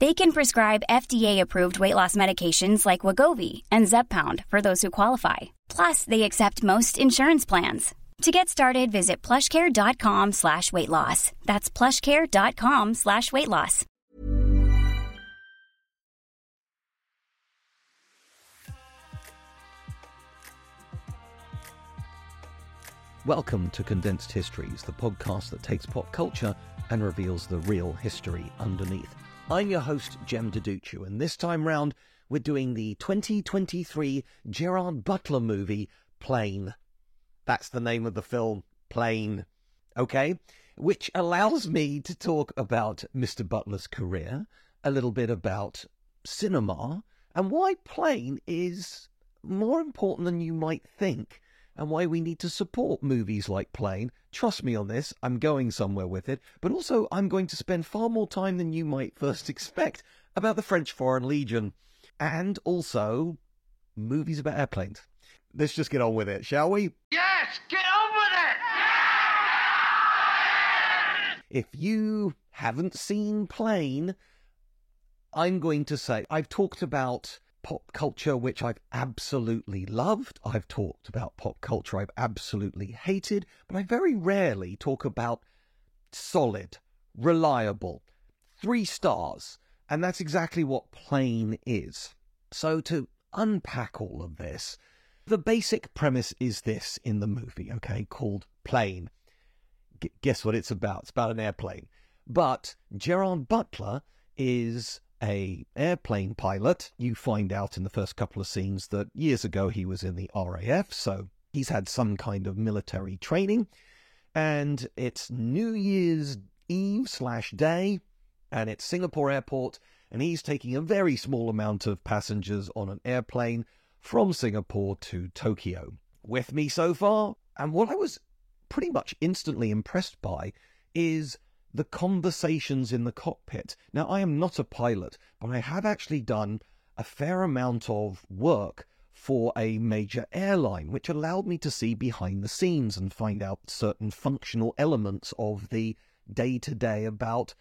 They can prescribe FDA-approved weight loss medications like Wegovy and Zepbound for those who qualify. Plus, they accept most insurance plans. To get started, visit plushcare.com slash weight loss. That's plushcare.com slash weight loss. Welcome to Condensed Histories, the podcast that takes pop culture and reveals the real history underneath. I'm your host, Jem Duducu, and this time round, we're doing the 2023 Gerard Butler movie, Plane. That's the name of the film, Plane. Okay? Which allows me to talk about Mr. Butler's career, a little bit about cinema, and why Plane is more important than you might think and why we need to support movies like Plane. Trust me on this, I'm going somewhere with it, but also I'm going to spend far more time than you might first expect about the French Foreign Legion and also movies about airplanes. Let's just get on with it, shall we? Yes, get on with it! If you haven't seen Plane, I'm going to say I've talked about pop culture which I've absolutely loved. I've talked about pop culture I've absolutely hated, but I very rarely talk about solid, reliable, three stars. And that's exactly what Plane is. So to unpack all of this, the basic premise is this in the movie, okay, called Plane. G- guess what it's about? It's about an airplane. But Gerard Butler is a airplane pilot. You find out in the first couple of scenes that years ago he was in the RAF, so he's had some kind of military training. And it's New Year's Eve slash day, and it's Singapore Airport, and he's taking a very small amount of passengers on an airplane from Singapore to Tokyo. With me so far? And what I was pretty much instantly impressed by is the conversations in the cockpit. Now, I am not a pilot, but I have actually done a fair amount of work for a major airline, which allowed me to see behind the scenes and find out certain functional elements of the day to day about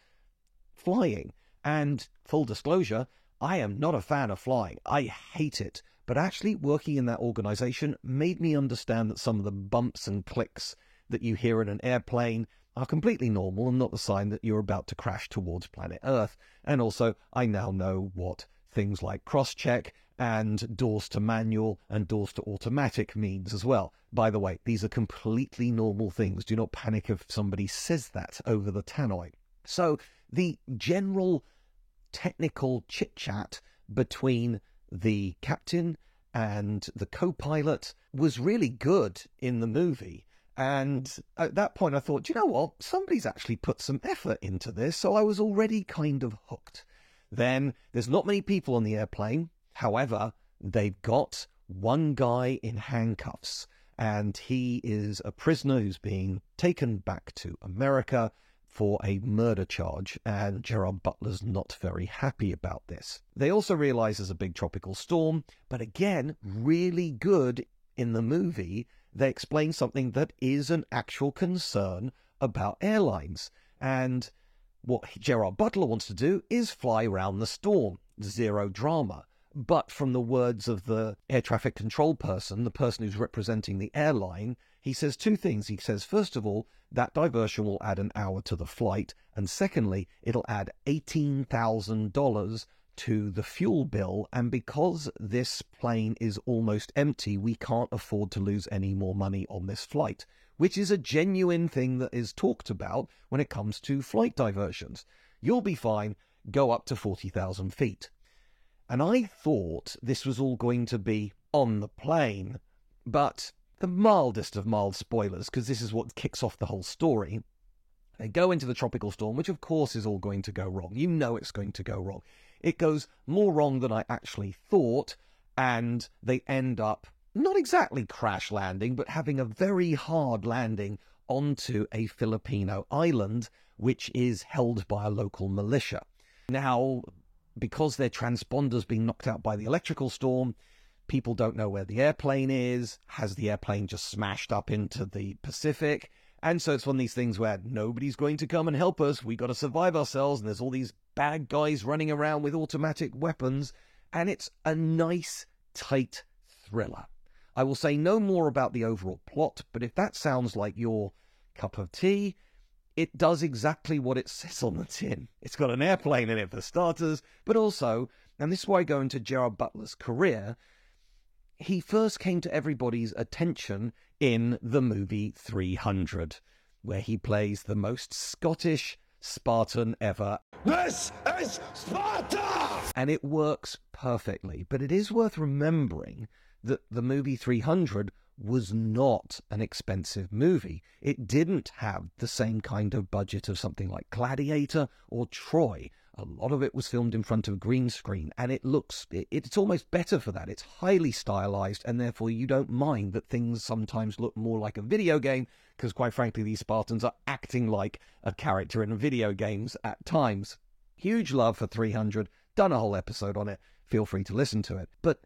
flying. And full disclosure, I am not a fan of flying. I hate it. But actually, working in that organization made me understand that some of the bumps and clicks that you hear in an airplane are completely normal and not the sign that you're about to crash towards planet Earth. And also, I now know what things like cross check and doors to manual and doors to automatic means as well. By the way, these are completely normal things. Do not panic if somebody says that over the tannoy. So, the general technical chit chat between the captain and the co pilot was really good in the movie. And at that point, I thought, you know what? Somebody's actually put some effort into this. So I was already kind of hooked. Then there's not many people on the airplane. However, they've got one guy in handcuffs, and he is a prisoner who's being taken back to America for a murder charge, and Gerard Butler's not very happy about this. They also realize there's a big tropical storm, but again, really good in the movie, they explain something that is an actual concern about airlines. And what Gerard Butler wants to do is fly around the storm, zero drama. But from the words of the air traffic control person, the person who's representing the airline, he says two things. He says, first of all, that diversion will add an hour to the flight. And secondly, it'll add $18,000 to the fuel bill. And because this plane is almost empty, we can't afford to lose any more money on this flight, which is a genuine thing that is talked about when it comes to flight diversions. You'll be fine. go up to 40,000 feet. And I thought this was all going to be on the plane, but the mildest of mild spoilers, because this is what kicks off the whole story. They go into the tropical storm, which of course is all going to go wrong. You know it's going to go wrong. It goes more wrong than I actually thought, and they end up not exactly crash landing, but having a very hard landing onto a Filipino island, which is held by a local militia. Now, because their transponder's been knocked out by the electrical storm, people don't know where the airplane is. Has the airplane just smashed up into the Pacific? And so it's one of these things where nobody's going to come and help us. We got to survive ourselves. And there's all these bad guys running around with automatic weapons. And it's a nice, tight thriller. I will say no more about the overall plot, but if that sounds like your cup of tea, it does exactly what it says on the tin. It's got an airplane in it for starters, but also, and this is why I go into Gerard Butler's career, he first came to everybody's attention in the movie 300, where he plays the most Scottish Spartan ever. This is Sparta! And it works perfectly. But it is worth remembering that the movie 300 was not an expensive movie. It didn't have the same kind of budget of something like Gladiator or Troy. A lot of it was filmed in front of a green screen, and it looks, it, it's almost better for that. It's highly stylized, and therefore you don't mind that things sometimes look more like a video game, because quite frankly, these Spartans are acting like a character in video games at times. Huge love for 300, done a whole episode on it. Feel free to listen to it. But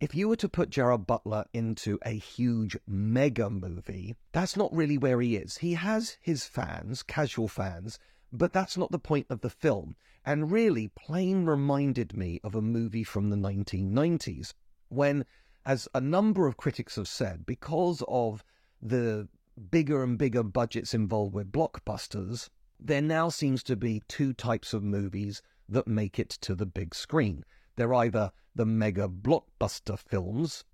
if you were to put Gerard Butler into a huge mega movie, that's not really where he is. He has his fans, casual fans, but that's not the point of the film. And really, Plane reminded me of a movie from the 1990s when, as a number of critics have said, because of the bigger and bigger budgets involved with blockbusters, there now seems to be two types of movies that make it to the big screen. They're either the mega blockbuster films,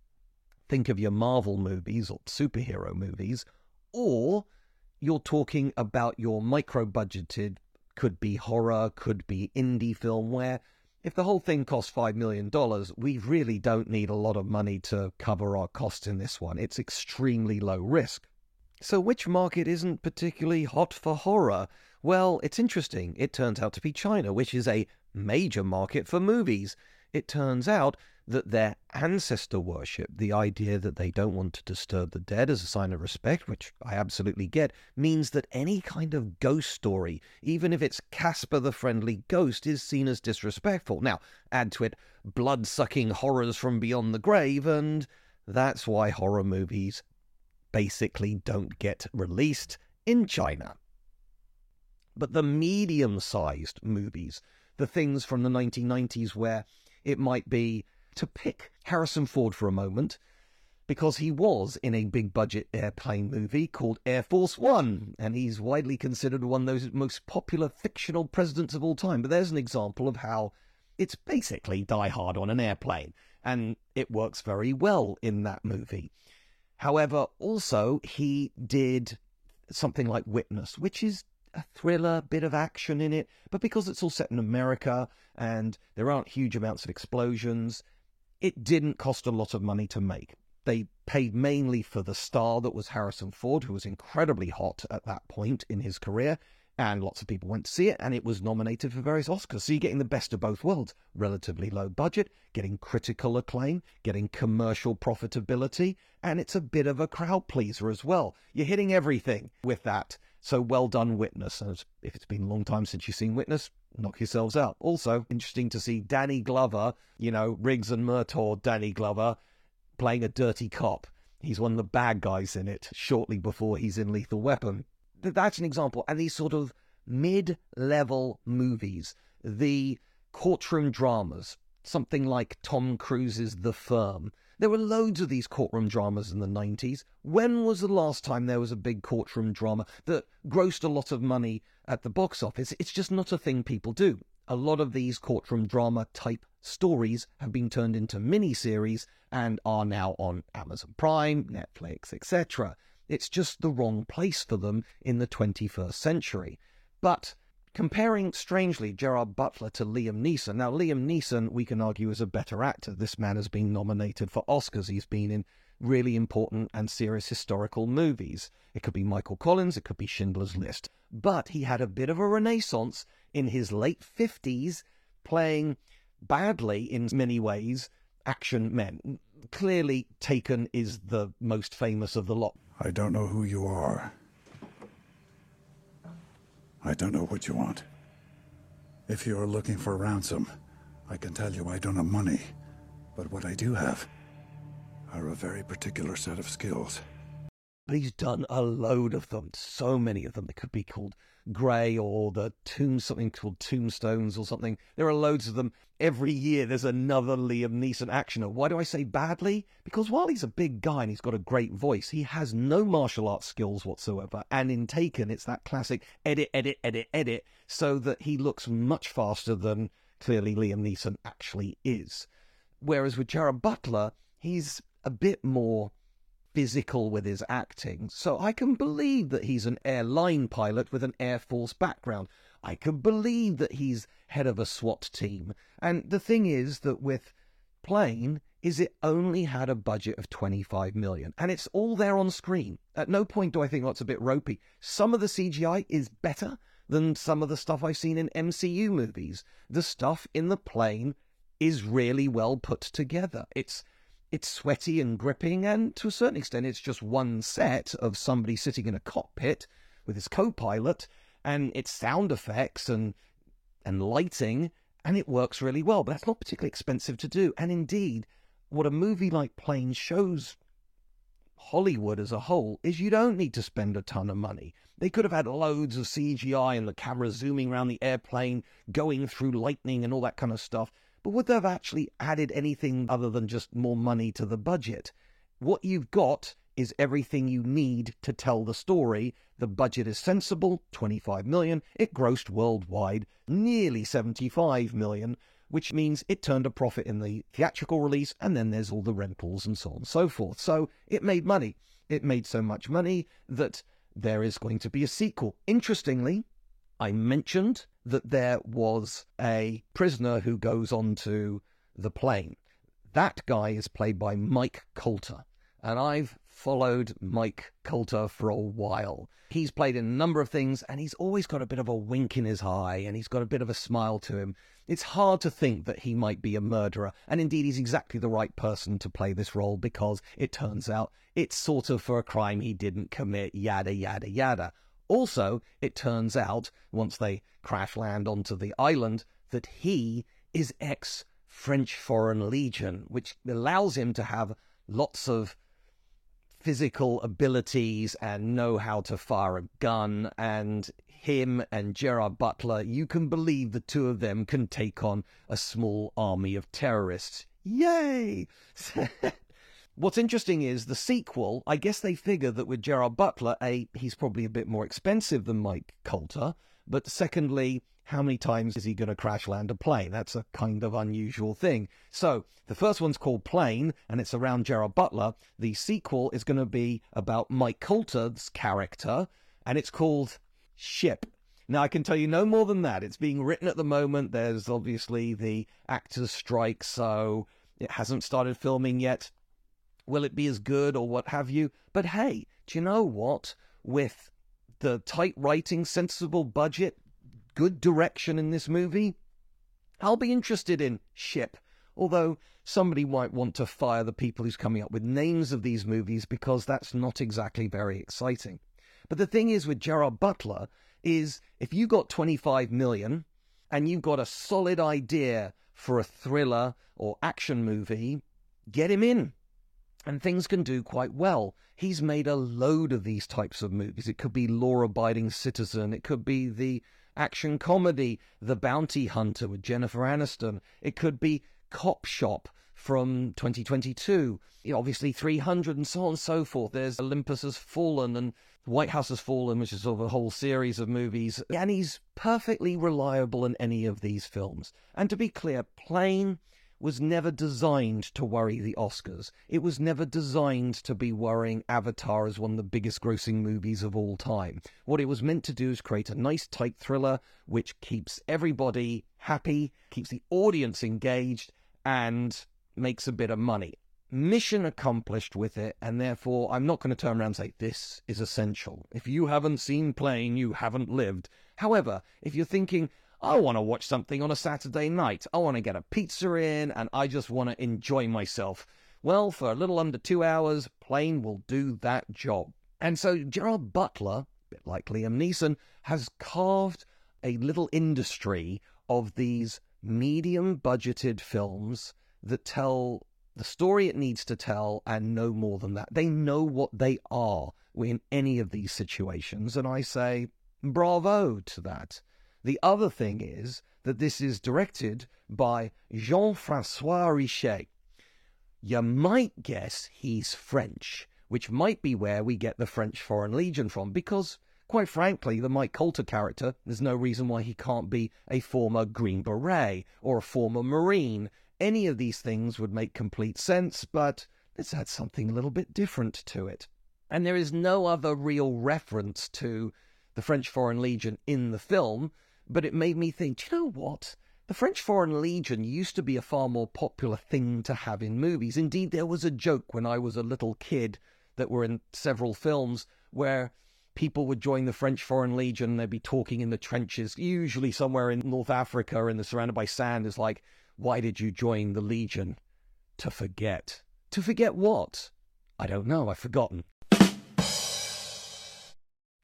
think of your Marvel movies or superhero movies, or you're talking about your micro budgeted, could be horror, could be indie film, where if the whole thing costs $5 million, we really don't need a lot of money to cover our costs in this one. It's extremely low risk. So, which market isn't particularly hot for horror? Well, it's interesting. It turns out to be China, which is a major market for movies it turns out that their ancestor worship, the idea that they don't want to disturb the dead as a sign of respect, which I absolutely get, means that any kind of ghost story, even if it's Casper the Friendly Ghost, is seen as disrespectful. Now, add to it blood sucking horrors from beyond the grave, and that's why horror movies basically don't get released in China. But the medium sized movies, the things from the 1990s where it might be to pick Harrison Ford for a moment, because he was in a big budget airplane movie called Air Force One, and he's widely considered one of those most popular fictional presidents of all time. But there's an example of how it's basically Die Hard on an airplane, and it works very well in that movie. However, also, he did something like Witness, which is a thriller, bit of action in it, but because it's all set in America and there aren't huge amounts of explosions, it didn't cost a lot of money to make. They paid mainly for the star that was Harrison Ford, who was incredibly hot at that point in his career, and lots of people went to see it, and it was nominated for various Oscars. So you're getting the best of both worlds relatively low budget, getting critical acclaim, getting commercial profitability, and it's a bit of a crowd pleaser as well. You're hitting everything with that. So well done, Witness. And if it's been a long time since you've seen Witness, knock yourselves out. Also, interesting to see Danny Glover, you know, Riggs and Murtaugh Danny Glover, playing a dirty cop. He's one of the bad guys in it shortly before he's in Lethal Weapon. That's an example. And these sort of mid level movies, the courtroom dramas, something like Tom Cruise's The Firm, there were loads of these courtroom dramas in the 90s. When was the last time there was a big courtroom drama that grossed a lot of money at the box office? It's just not a thing people do. A lot of these courtroom drama type stories have been turned into mini-series and are now on Amazon Prime, Netflix, etc. It's just the wrong place for them in the 21st century. But comparing strangely Gerard Butler to Liam Neeson. Now, Liam Neeson, we can argue, is a better actor. This man has been nominated for Oscars. He's been in really important and serious historical movies. It could be Michael Collins, it could be Schindler's List. But he had a bit of a renaissance in his late 50s, playing badly in many ways action men. Clearly, Taken is the most famous of the lot. I don't know who you are. I don't know what you want. If you are looking for ransom, I can tell you I don't have money. But what I do have are a very particular set of skills. But he's done a load of them, so many of them. They could be called Grey or the Tomb, something called Tombstones or something. There are loads of them. Every year there's another Liam Neeson actioner. Why do I say badly? Because while he's a big guy and he's got a great voice, he has no martial arts skills whatsoever. And in Taken, it's that classic edit, edit, edit, edit, so that he looks much faster than clearly Liam Neeson actually is. Whereas with Gerard Butler, he's a bit more physical with his acting. So I can believe that he's an airline pilot with an Air Force background. I can believe that he's head of a SWAT team. And the thing is that with Plane, is it only had a budget of 25 million and it's all there on screen. At no point do I think that's a bit ropey. Some of the CGI is better than some of the stuff I've seen in MCU movies. The stuff in the plane is really well put together. It's it's sweaty and gripping, and to a certain extent, it's just one set of somebody sitting in a cockpit with his co-pilot, and it's sound effects and and lighting, and it works really well. But that's not particularly expensive to do. And indeed, what a movie like Plane shows Hollywood as a whole is you don't need to spend a ton of money. They could have had loads of CGI and the camera zooming around the airplane, going through lightning and all that kind of stuff. But would they have actually added anything other than just more money to the budget? What you've got is everything you need to tell the story. The budget is sensible, 25 million. It grossed worldwide nearly 75 million, which means it turned a profit in the theatrical release, and then there's all the rentals and so on and so forth. So it made money. It made so much money that there is going to be a sequel. Interestingly, I mentioned that there was a prisoner who goes onto the plane. That guy is played by Mike Colter. And I've followed Mike Colter for a while. He's played in a number of things and he's always got a bit of a wink in his eye and he's got a bit of a smile to him. It's hard to think that he might be a murderer. And indeed, he's exactly the right person to play this role because it turns out it's sort of for a crime he didn't commit, yada, yada, yada. Also, it turns out, once they crash land onto the island, that he is ex French Foreign Legion, which allows him to have lots of physical abilities and know how to fire a gun. And him and Gerard Butler, you can believe the two of them can take on a small army of terrorists. Yay! What's interesting is the sequel. I guess they figure that with Gerard Butler, a he's probably a bit more expensive than Mike Colter, but secondly, how many times is he going to crash land a plane? That's a kind of unusual thing. So the first one's called Plane, and it's around Gerard Butler. The sequel is going to be about Mike Colter's character, and it's called Ship. Now, I can tell you no more than that. It's being written at the moment. There's obviously the actors' strike, so it hasn't started filming yet. Will it be as good or what have you? But hey, do you know what? With the tight writing, sensible budget, good direction in this movie, I'll be interested in Ship. Although somebody might want to fire the people who's coming up with names of these movies because that's not exactly very exciting. But the thing is with Gerard Butler is if you got 25 million and you've got a solid idea for a thriller or action movie, get him in and things can do quite well. He's made a load of these types of movies. It could be Law Abiding Citizen, it could be the action comedy The Bounty Hunter with Jennifer Aniston, it could be Cop Shop from 2022, you know, obviously 300 and so on and so forth. There's Olympus Has Fallen and White House Has Fallen, which is sort of a whole series of movies. And he's perfectly reliable in any of these films. And to be clear, Plane was never designed to worry the Oscars. It was never designed to be worrying Avatar as one of the biggest grossing movies of all time. What it was meant to do is create a nice, tight thriller which keeps everybody happy, keeps the audience engaged, and makes a bit of money. Mission accomplished with it, and therefore I'm not going to turn around and say this is essential. If you haven't seen Plane, you haven't lived. However, if you're thinking, I want to watch something on a Saturday night. I want to get a pizza in and I just want to enjoy myself. Well, for a little under two hours, Plane will do that job. And so Gerard Butler, a bit like Liam Neeson, has carved a little industry of these medium budgeted films that tell the story it needs to tell and no more than that. They know what they are in any of these situations. And I say, bravo to that. The other thing is that this is directed by Jean Francois Richet. You might guess he's French, which might be where we get the French Foreign Legion from, because, quite frankly, the Mike Colter character, there's no reason why he can't be a former Green Beret or a former Marine. Any of these things would make complete sense, but let's add something a little bit different to it. And there is no other real reference to the French Foreign Legion in the film, but it made me think, do you know what? The French Foreign Legion used to be a far more popular thing to have in movies. Indeed, there was a joke when I was a little kid that were in several films where people would join the French Foreign Legion. They'd be talking in the trenches, usually somewhere in North Africa and they're surrounded by sand. It's like, why did you join the Legion? To forget. To forget what? I don't know. I've forgotten.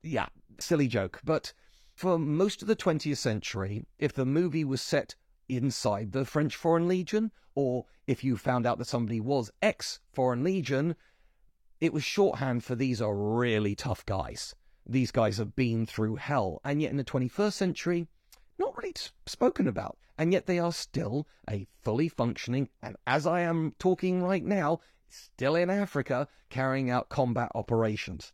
Yeah, silly joke. But for most of the 20th century, if the movie was set inside the French Foreign Legion, or if you found out that somebody was ex Foreign Legion, it was shorthand for these are really tough guys. These guys have been through hell. And yet in the 21st century, not really spoken about. And yet they are still a fully functioning, and as I am talking right now, still in Africa carrying out combat operations.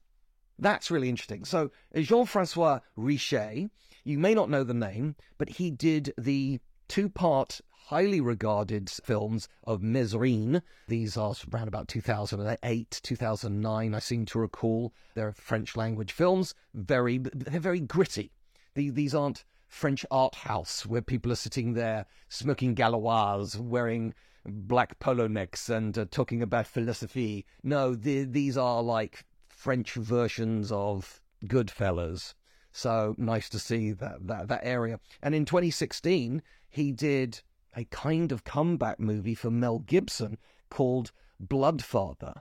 That's really interesting. So, Jean Francois Richet, you may not know the name, but he did the two part, highly regarded films of Mesrine. These are around about 2008, 2009, I seem to recall. They're French language films, very, they're very gritty. These aren't French art house where people are sitting there smoking Gauloises, wearing black polo necks and uh, talking about philosophy. No, the, these are like French versions of Goodfellas. So nice to see that, that, that area. And in 2016, he did a kind of comeback movie for Mel Gibson called Bloodfather,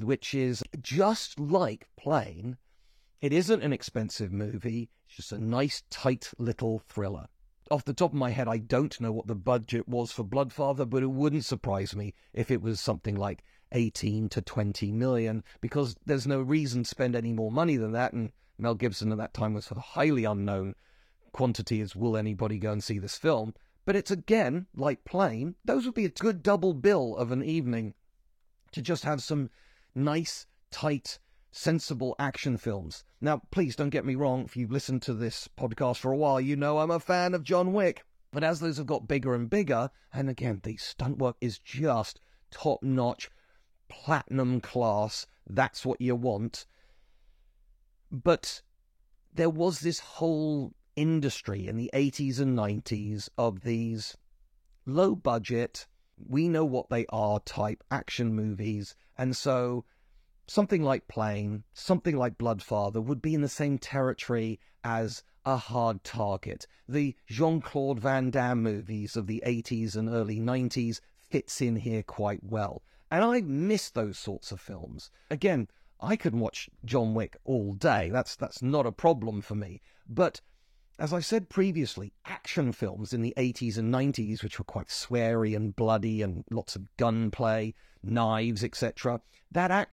which is just like Plane. It isn't an expensive movie, it's just a nice, tight little thriller. Off the top of my head, I don't know what the budget was for Bloodfather, but it wouldn't surprise me if it was something like 18 to 20 million because there's no reason to spend any more money than that. And Mel Gibson at that time was a highly unknown quantity as will anybody go and see this film. But it's again like Plane. Those would be a good double bill of an evening to just have some nice, tight, sensible action films. Now, please don't get me wrong. If you've listened to this podcast for a while, you know I'm a fan of John Wick. But as those have got bigger and bigger, and again, the stunt work is just top notch platinum class. That's what you want. But there was this whole industry in the 80s and 90s of these low budget, we know what they are type action movies. And so something like Plane, something like Bloodfather would be in the same territory as a hard target. The Jean Claude Van Damme movies of the 80s and early 90s fits in here quite well. And I miss those sorts of films. Again, I can watch John Wick all day. That's that's not a problem for me. But as I said previously, action films in the 80s and 90s, which were quite sweary and bloody and lots of gunplay, knives, etc., that act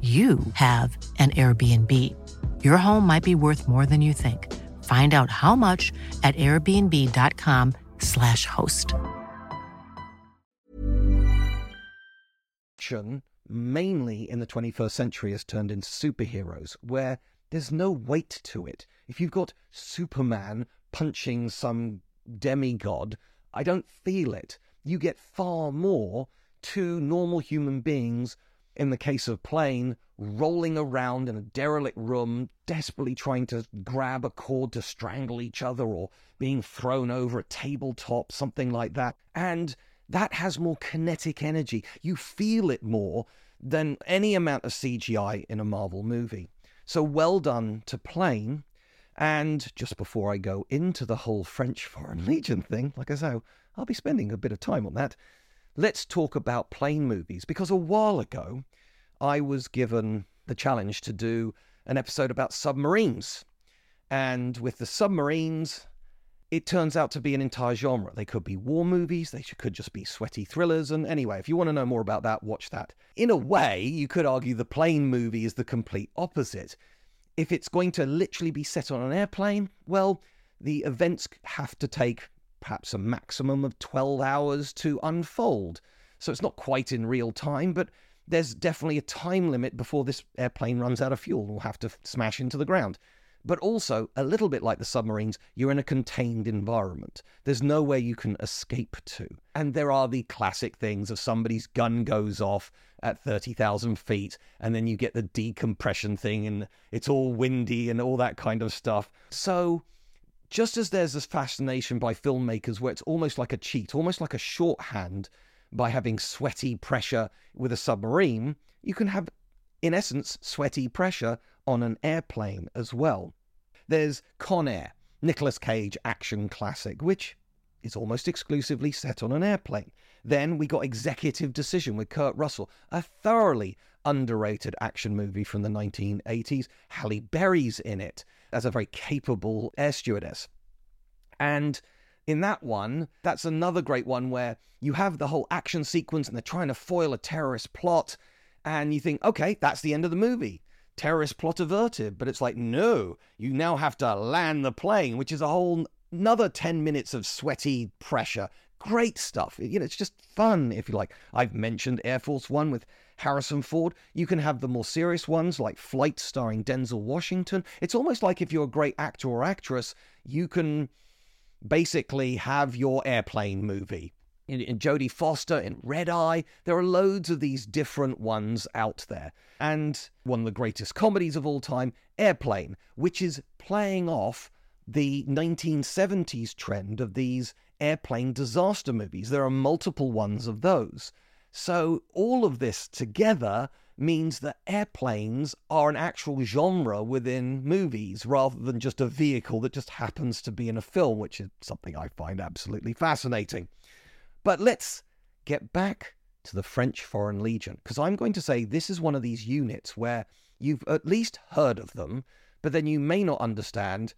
you have an Airbnb. Your home might be worth more than you think. Find out how much at airbnb.com/slash host. Mainly in the 21st century, has turned into superheroes, where there's no weight to it. If you've got Superman punching some demigod, I don't feel it. You get far more two normal human beings in the case of Plane, rolling around in a derelict room, desperately trying to grab a cord to strangle each other or being thrown over a tabletop, something like that. And that has more kinetic energy. You feel it more than any amount of CGI in a Marvel movie. So well done to Plane. And just before I go into the whole French Foreign Legion thing, like I say, I'll be spending a bit of time on that let's talk about plane movies because a while ago I was given the challenge to do an episode about submarines. And with the submarines, it turns out to be an entire genre. They could be war movies, they could just be sweaty thrillers. And anyway, if you want to know more about that, watch that. In a way, you could argue the plane movie is the complete opposite. If it's going to literally be set on an airplane, well, the events have to take perhaps a maximum of 12 hours to unfold. So it's not quite in real time, but there's definitely a time limit before this airplane runs out of fuel and will have to smash into the ground. But also, a little bit like the submarines, you're in a contained environment. There's nowhere you can escape to. And there are the classic things of somebody's gun goes off at 30,000 feet, and then you get the decompression thing, and it's all windy and all that kind of stuff. So, just as there's this fascination by filmmakers where it's almost like a cheat, almost like a shorthand by having sweaty pressure with a submarine, you can have, in essence, sweaty pressure on an airplane as well. There's Con Air, Nicolas Cage action classic, which is almost exclusively set on an airplane. Then we got Executive Decision with Kurt Russell, a thoroughly underrated action movie from the 1980s. Halle Berry's in it as a very capable air stewardess. And in that one, that's another great one where you have the whole action sequence and they're trying to foil a terrorist plot. And you think, okay, that's the end of the movie. Terrorist plot averted. But it's like, no, you now have to land the plane, which is a whole another 10 minutes of sweaty pressure. Great stuff. You know, it's just fun, if you like. I've mentioned Air Force One with Harrison Ford. You can have the more serious ones like Flight starring Denzel Washington. It's almost like if you're a great actor or actress, you can basically have your airplane movie. In, in Jodie Foster, in Red Eye, there are loads of these different ones out there. And one of the greatest comedies of all time, Airplane, which is playing off the 1970s trend of these airplane disaster movies. There are multiple ones of those. So, all of this together means that airplanes are an actual genre within movies rather than just a vehicle that just happens to be in a film, which is something I find absolutely fascinating. But let's get back to the French Foreign Legion, because I'm going to say this is one of these units where you've at least heard of them, but then you may not understand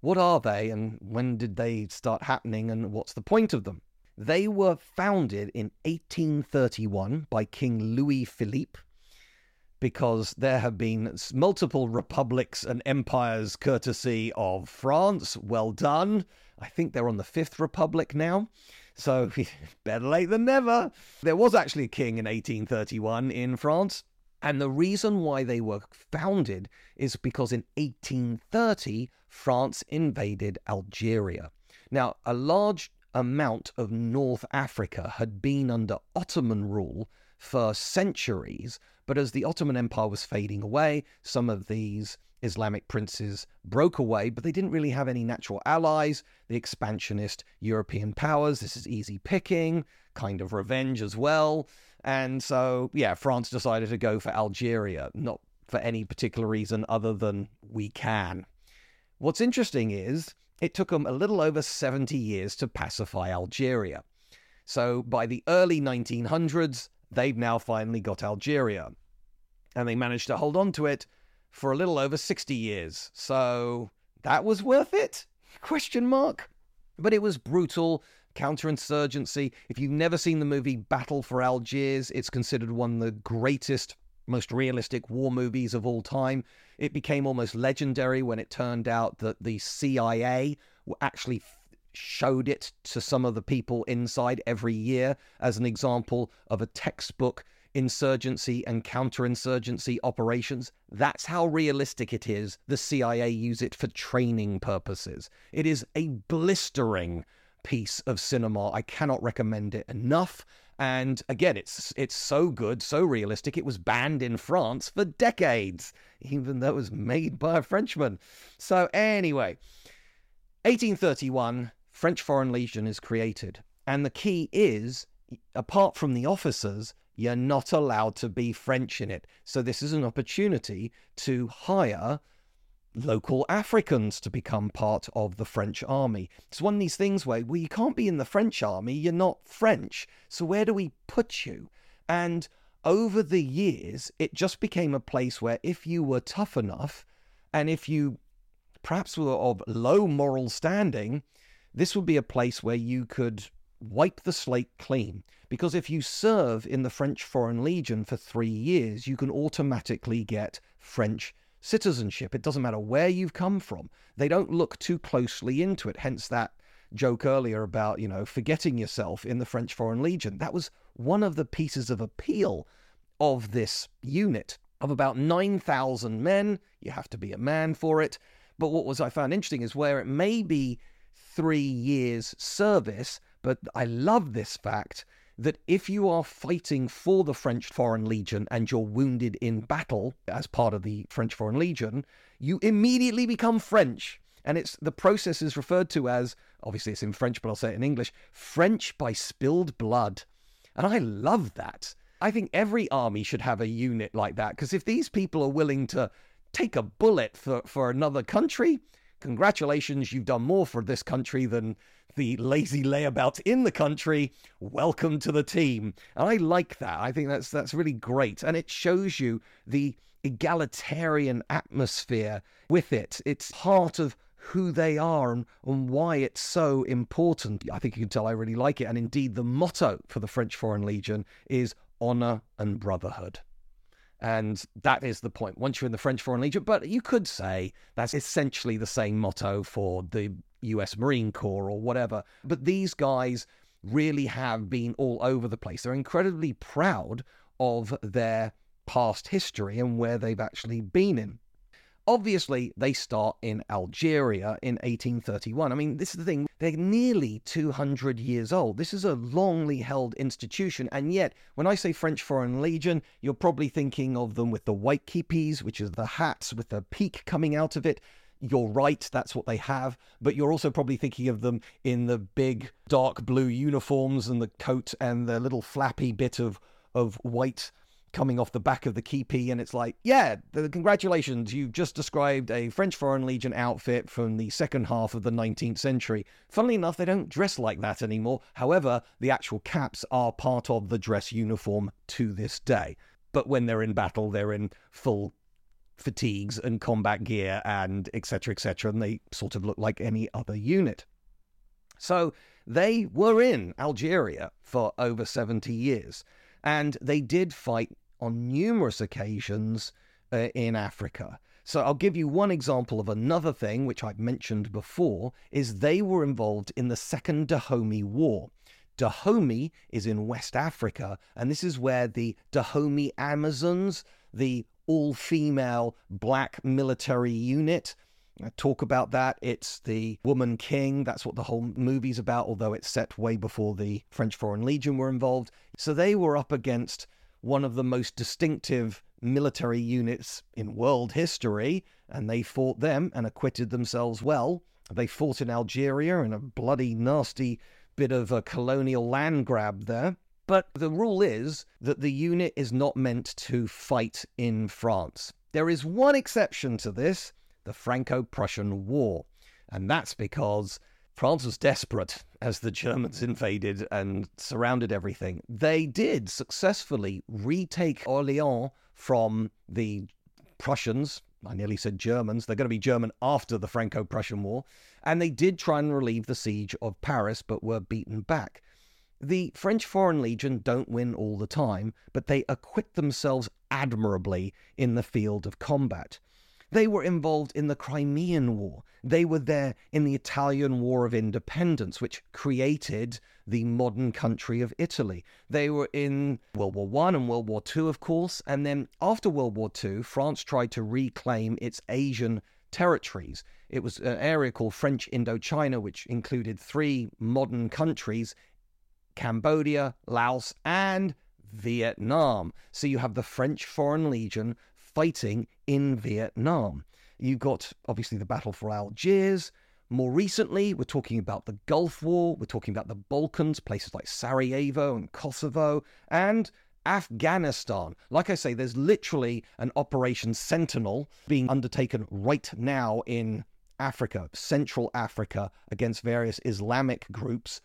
what are they and when did they start happening and what's the point of them? They were founded in 1831 by King Louis Philippe because there have been multiple republics and empires courtesy of France. Well done. I think they're on the fifth republic now. So better late than never. There was actually a king in 1831 in France. And the reason why they were founded is because in 1830, France invaded Algeria. Now, a large amount of North Africa had been under Ottoman rule for centuries, but as the Ottoman Empire was fading away, some of these Islamic princes broke away, but they didn't really have any natural allies. The expansionist European powers, this is easy picking, kind of revenge as well. And so, yeah, France decided to go for Algeria, not for any particular reason other than we can. What's interesting is it took them a little over 70 years to pacify Algeria. So by the early 1900s, they've now finally got Algeria. And they managed to hold on to it for a little over 60 years. So that was worth it? Question mark. But it was brutal counterinsurgency. If you've never seen the movie Battle for Algiers, it's considered one of the greatest, most realistic war movies of all time. It became almost legendary when it turned out that the CIA actually showed it to some of the people inside every year as an example of a textbook insurgency and counterinsurgency operations. That's how realistic it is. The CIA use it for training purposes. It is a blistering piece of cinema. I cannot recommend it enough. And again, it's it's so good, so realistic. It was banned in France for decades, even though it was made by a Frenchman. So anyway, 1831, French Foreign Legion is created, and the key is, apart from the officers, you're not allowed to be French in it. So this is an opportunity to hire local Africans to become part of the French army. It's one of these things where, well, you can't be in the French army, you're not French. So where do we put you? And over the years, it just became a place where if you were tough enough and if you perhaps were of low moral standing, this would be a place where you could wipe the slate clean. Because if you serve in the French Foreign Legion for three years, you can automatically get French citizenship. It doesn't matter where you've come from. They don't look too closely into it. Hence that joke earlier about, you know, forgetting yourself in the French Foreign Legion. That was one of the pieces of appeal of this unit of about 9,000 men. You have to be a man for it. But what was I found interesting is where it may be three years service, but I love this fact that if you are fighting for the French Foreign Legion and you're wounded in battle as part of the French Foreign Legion, you immediately become French. And it's the process is referred to as obviously it's in French, but I'll say it in English French by spilled blood. And I love that. I think every army should have a unit like that because if these people are willing to take a bullet for, for another country, congratulations, you've done more for this country than the lazy layabouts in the country. Welcome to the team. And I like that. I think that's that's really great. And it shows you the egalitarian atmosphere with it. It's part of who they are and, and why it's so important. I think you can tell I really like it. And indeed, the motto for the French Foreign Legion is honor and brotherhood. And that is the point. Once you're in the French Foreign Legion, but you could say that's essentially the same motto for the US Marine Corps or whatever. But these guys really have been all over the place. They're incredibly proud of their past history and where they've actually been in. Obviously, they start in Algeria in 1831. I mean, this is the thing, they're nearly 200 years old. This is a longly held institution. And yet, when I say French Foreign Legion, you're probably thinking of them with the white kepis, which is the hats with the peak coming out of it. You're right, that's what they have. But you're also probably thinking of them in the big dark blue uniforms and the coat and the little flappy bit of, of white coming off the back of the kepi, and it's like, yeah, the, congratulations, you've just described a French Foreign Legion outfit from the second half of the 19th century. Funnily enough, they don't dress like that anymore. However, the actual caps are part of the dress uniform to this day. But when they're in battle, they're in full fatigues and combat gear and etc etc and they sort of look like any other unit so they were in algeria for over 70 years and they did fight on numerous occasions uh, in Africa. So I'll give you one example of another thing, which I've mentioned before, is they were involved in the Second Dahomey War. Dahomey is in West Africa, and this is where the Dahomey Amazons, the all female black military unit, Uh, talk about that. It's the Woman King. That's what the whole movie's about, although it's set way before the French Foreign Legion were involved. So they were up against one of the most distinctive military units in world history, and they fought them and acquitted themselves well. They fought in Algeria in a bloody, nasty bit of a colonial land grab there. But the rule is that the unit is not meant to fight in France. There is one exception to this, the Franco Prussian War. And that's because France was desperate as the Germans invaded and surrounded everything. They did successfully retake Orleans from the Prussians. I nearly said Germans. They're going to be German after the Franco Prussian War. And they did try and relieve the siege of Paris, but were beaten back. The French Foreign Legion don't win all the time, but they acquit themselves admirably in the field of combat. They were involved in the Crimean War. They were there in the Italian War of Independence, which created the modern country of Italy. They were in World War One and World War Two, of course, and then after World War Two, France tried to reclaim its Asian territories. It was an area called French Indochina, which included three modern countries Cambodia, Laos, and Vietnam. So you have the French Foreign Legion fighting in Vietnam. You've got obviously the battle for Algiers. More recently, we're talking about the Gulf War, we're talking about the Balkans, places like Sarajevo and Kosovo, and Afghanistan. Like I say, there's literally an Operation Sentinel being undertaken right now in Africa, Central Africa, against various Islamic groups.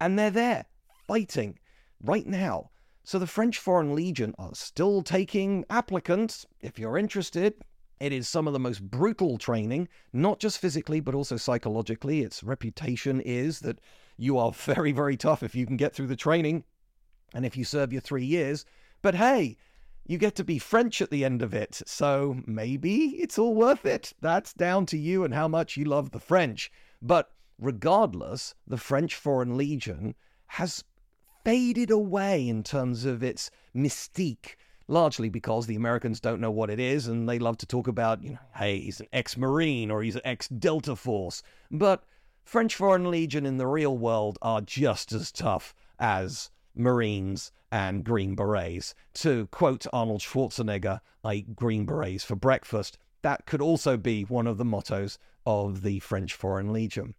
And they're there fighting right now. So the French Foreign Legion are still taking applicants if you're interested. It is some of the most brutal training, not just physically, but also psychologically. Its reputation is that you are very, very tough if you can get through the training and if you serve your three years. But hey, you get to be French at the end of it, so maybe it's all worth it. That's down to you and how much you love the French. But regardless, the French Foreign Legion has faded away in terms of its mystique, largely because the Americans don't know what it is and they love to talk about, you know, hey, he's an ex Marine or he's an ex Delta Force. But French Foreign Legion in the real world are just as tough as Marines and Green Berets. To quote Arnold Schwarzenegger, I eat Green Berets for breakfast. That could also be one of the mottos of the French Foreign Legion.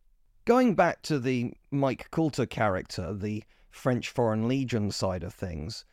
Going back to the Mike Colter character, the French Foreign Legion side of things,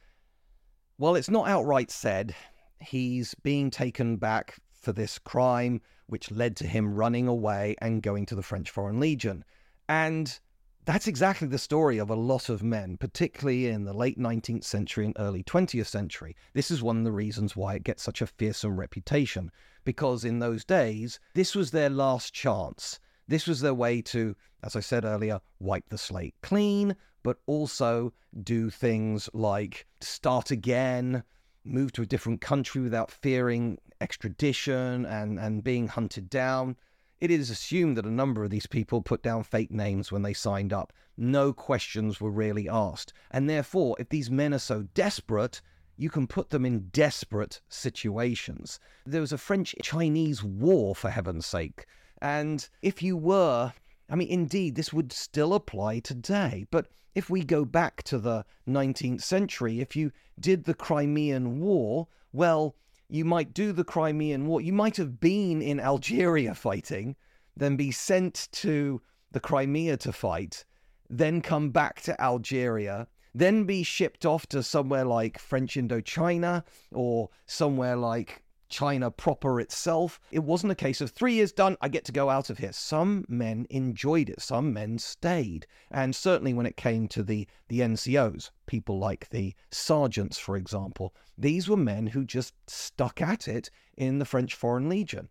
well, it's not outright said. He's being taken back for this crime, which led to him running away and going to the French Foreign Legion. And that's exactly the story of a lot of men, particularly in the late 19th century and early 20th century. This is one of the reasons why it gets such a fearsome reputation, because in those days, this was their last chance. This was their way to, as I said earlier, wipe the slate clean, but also do things like start again, move to a different country without fearing extradition and, and being hunted down. It is assumed that a number of these people put down fake names when they signed up. No questions were really asked. And therefore, if these men are so desperate, you can put them in desperate situations. There was a French Chinese war, for heaven's sake. And if you were, I mean, indeed, this would still apply today. But if we go back to the 19th century, if you did the Crimean War, well, you might do the Crimean War. You might have been in Algeria fighting, then be sent to the Crimea to fight, then come back to Algeria, then be shipped off to somewhere like French Indochina or somewhere like China proper itself. It wasn't a case of three years done, I get to go out of here. Some men enjoyed it, some men stayed. And certainly when it came to the, the NCOs, people like the sergeants, for example, these were men who just stuck at it in the French Foreign Legion.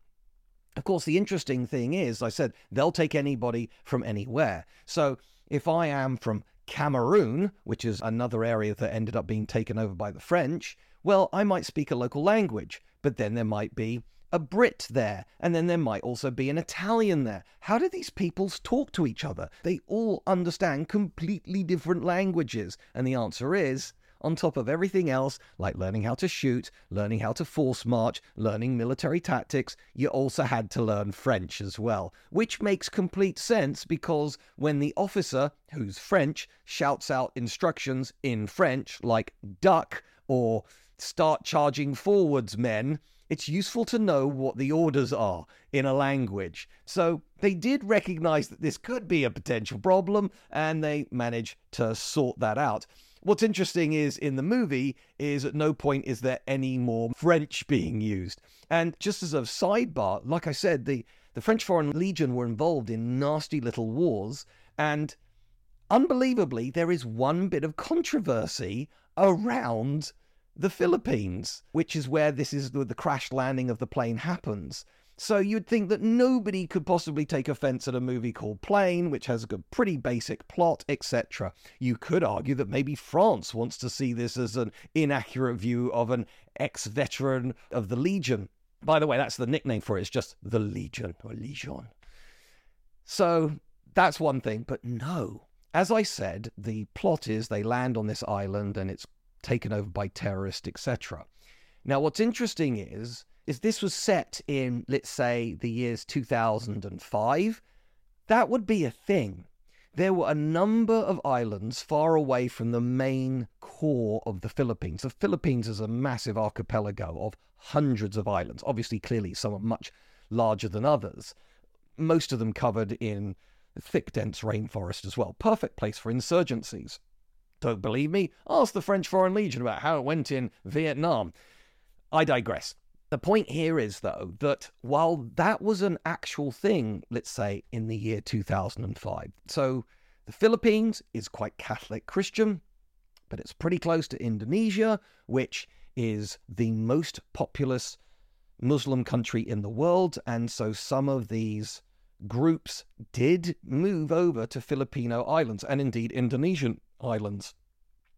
Of course, the interesting thing is, I said, they'll take anybody from anywhere. So if I am from Cameroon, which is another area that ended up being taken over by the French, well, I might speak a local language but then there might be a Brit there, and then there might also be an Italian there. How do these peoples talk to each other? They all understand completely different languages. And the answer is on top of everything else, like learning how to shoot, learning how to force march, learning military tactics, you also had to learn French as well. Which makes complete sense because when the officer, who's French, shouts out instructions in French, like duck or start charging forwards, men, it's useful to know what the orders are in a language. So they did recognize that this could be a potential problem and they managed to sort that out. What's interesting is in the movie is at no point is there any more French being used. And just as a sidebar, like I said, the, the French Foreign Legion were involved in nasty little wars and unbelievably there is one bit of controversy around the Philippines, which is where this is the crash landing of the plane happens. So you'd think that nobody could possibly take offense at a movie called Plane, which has a pretty basic plot, etc. You could argue that maybe France wants to see this as an inaccurate view of an ex veteran of the Legion. By the way, that's the nickname for it, it's just the Legion or Legion. So that's one thing, but no. As I said, the plot is they land on this island and it's taken over by terrorists, etc. Now, what's interesting is is this was set in, let's say, the years 2005. That would be a thing. There were a number of islands far away from the main core of the Philippines. The Philippines is a massive archipelago of hundreds of islands. Obviously, clearly, some are much larger than others. Most of them covered in thick, dense rainforest as well. Perfect place for insurgencies. Don't believe me? Ask the French Foreign Legion about how it went in Vietnam. I digress. The point here is, though, that while that was an actual thing, let's say in the year 2005, so the Philippines is quite Catholic Christian, but it's pretty close to Indonesia, which is the most populous Muslim country in the world. And so some of these groups did move over to Filipino islands and indeed Indonesian islands.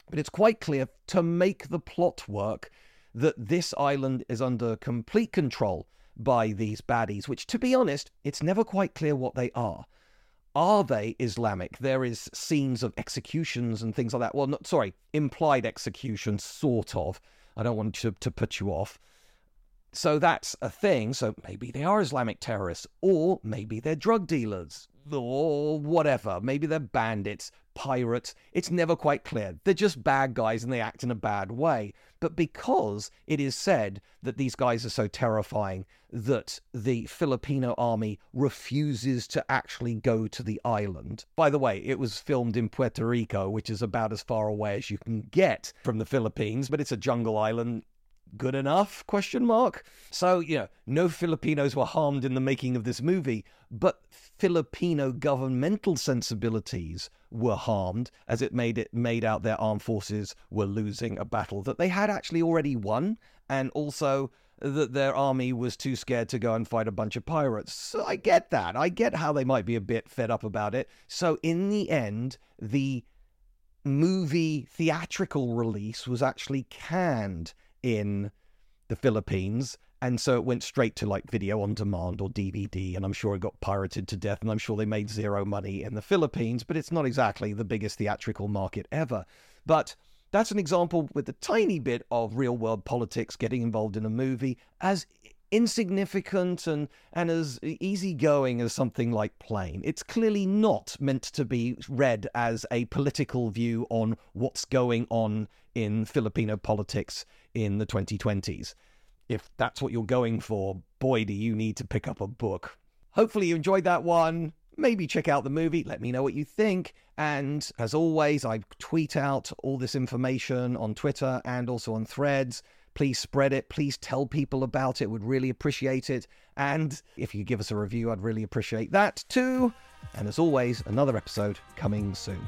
But it's quite clear to make the plot work that this island is under complete control by these baddies, which, to be honest, it's never quite clear what they are. Are they Islamic? There is scenes of executions and things like that. Well, not, sorry, implied executions, sort of. I don't want to, to put you off. So that's a thing. So maybe they are Islamic terrorists, or maybe they're drug dealers, or whatever. Maybe they're bandits, pirates. It's never quite clear. They're just bad guys and they act in a bad way. But because it is said that these guys are so terrifying that the Filipino army refuses to actually go to the island. By the way, it was filmed in Puerto Rico, which is about as far away as you can get from the Philippines, but it's a jungle island good enough question mark so you know no filipinos were harmed in the making of this movie but filipino governmental sensibilities were harmed as it made it made out their armed forces were losing a battle that they had actually already won and also that their army was too scared to go and fight a bunch of pirates. So I get that. I get how they might be a bit fed up about it. So in the end, the movie theatrical release was actually canned in the Philippines. And so it went straight to like video on demand or DVD, and I'm sure it got pirated to death, and I'm sure they made zero money in the Philippines, but it's not exactly the biggest theatrical market ever. But that's an example with a tiny bit of real world politics getting involved in a movie, as insignificant and, and as easygoing as something like Plane. It's clearly not meant to be read as a political view on what's going on in Filipino politics in the 2020s. If that's what you're going for, boy, do you need to pick up a book. Hopefully, you enjoyed that one. Maybe check out the movie. Let me know what you think. And as always, I tweet out all this information on Twitter and also on threads. Please spread it. Please tell people about it. Would really appreciate it. And if you give us a review, I'd really appreciate that too. And as always, another episode coming soon.